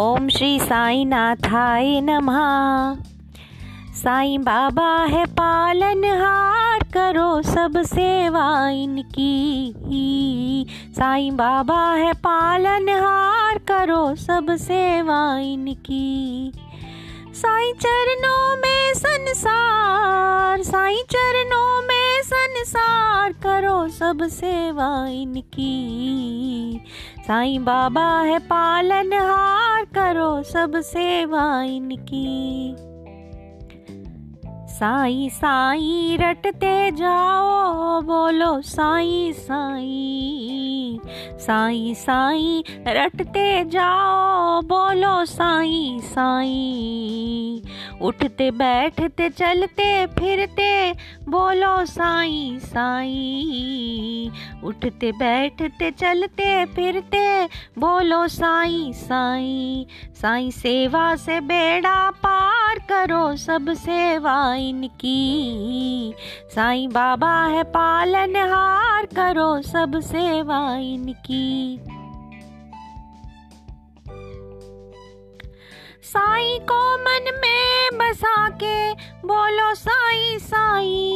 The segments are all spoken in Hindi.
ओम श्री साई नाथाय नमः। साईं बाबा है पालनहार करो सब सेवा इनकी। साई बाबा है पालनहार करो सब सेवा इनकी। साई चरणों में संसार, साई चरणों में संसार करो सब सेवा इनकी। साईं बाबा है पालनहार करो सब सेवा इनकी। साई साई, रटते जाओ, बोलो साई साई। साई साई, रटते जाओ, बोलो साई साई। उठते, बैठते, चलते, फिरते, बोलो साई साई। उठते, बैठते, चलते, फिरते, बोलो साई साई। साई सेवा से बेड़ा पार करो सब सेवा इनकी। साई बाबा है पालनहार करो सब सेवा इनकी। साई को मन में बसा के बोलो साई साई।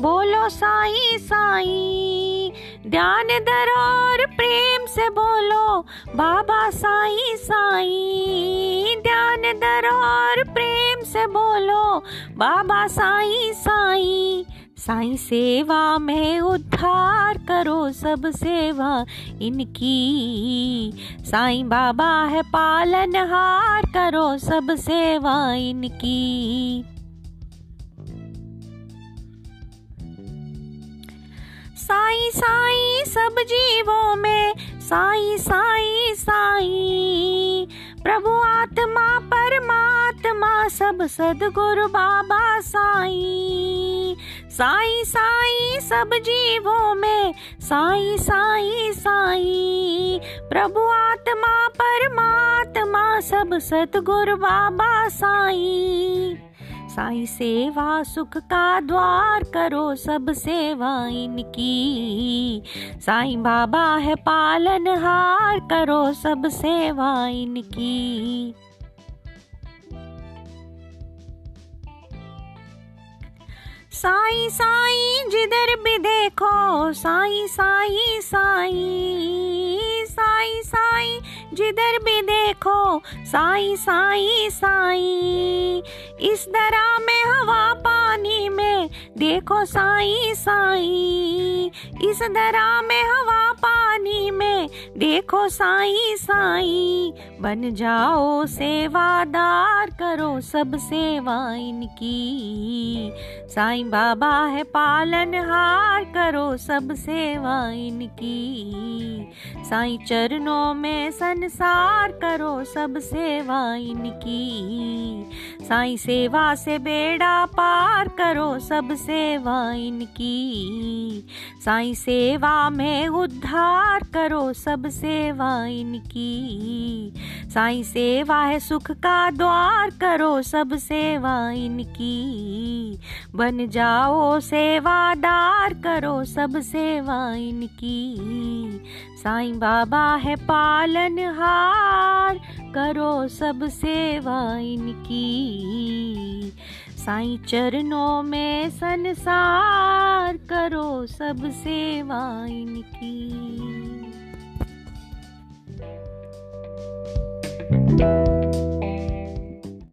बोलो साई साई। ध्यान धरो और प्रेम से बोलो। बाबा साई साई। ध्यान धरो और प्रेम से बोलो। बाबा साई साई। साई सेवा में उद्धार करो सब सेवा इनकी। साई बाबा है पालनहार करो सब सेवा इनकी। साई साई सब जीवों में, साई साई साई। प्रभु आत्मा, परमात्मा, सब सदगुरु बाबा साई। साई साई सब जीवों में, साई साई साई। प्रभु आत्मा, परमात्मा, सब सतगुरु बाबा साई। साई सेवा, सुख का द्वार करो सब सेवा इनकी। साई बाबा है पालन हार करो सब सेवा इनकी। साई साई जिधर भी देखो, साई साई साई साई साई, जिधर भी देखो, साई साई साई। इस दरा में हवा पानी में देखो साई साई। इस दरा में हवा पानी में देखो साई साई। बन जाओ सेवादार, करो सब सेवा इनकी। साई बाबा है पालनहार, करो सब सेवा इनकी। साई चरणों में संसार, करो सब सेवा इनकी। साई सेवा से बेड़ा पार, करो सब सेवा इनकी। साई सेवा में उद्धार करो सब सेवा इनकी। साई सेवा है सुख का द्वार करो सब सेवा इनकी। बन जाओ सेवादार करो सब सेवा इनकी। साईं बाबा है पालन हार करो सब सेवा इनकी। साईं चरणों में संसार करो सब सेवा इनकी।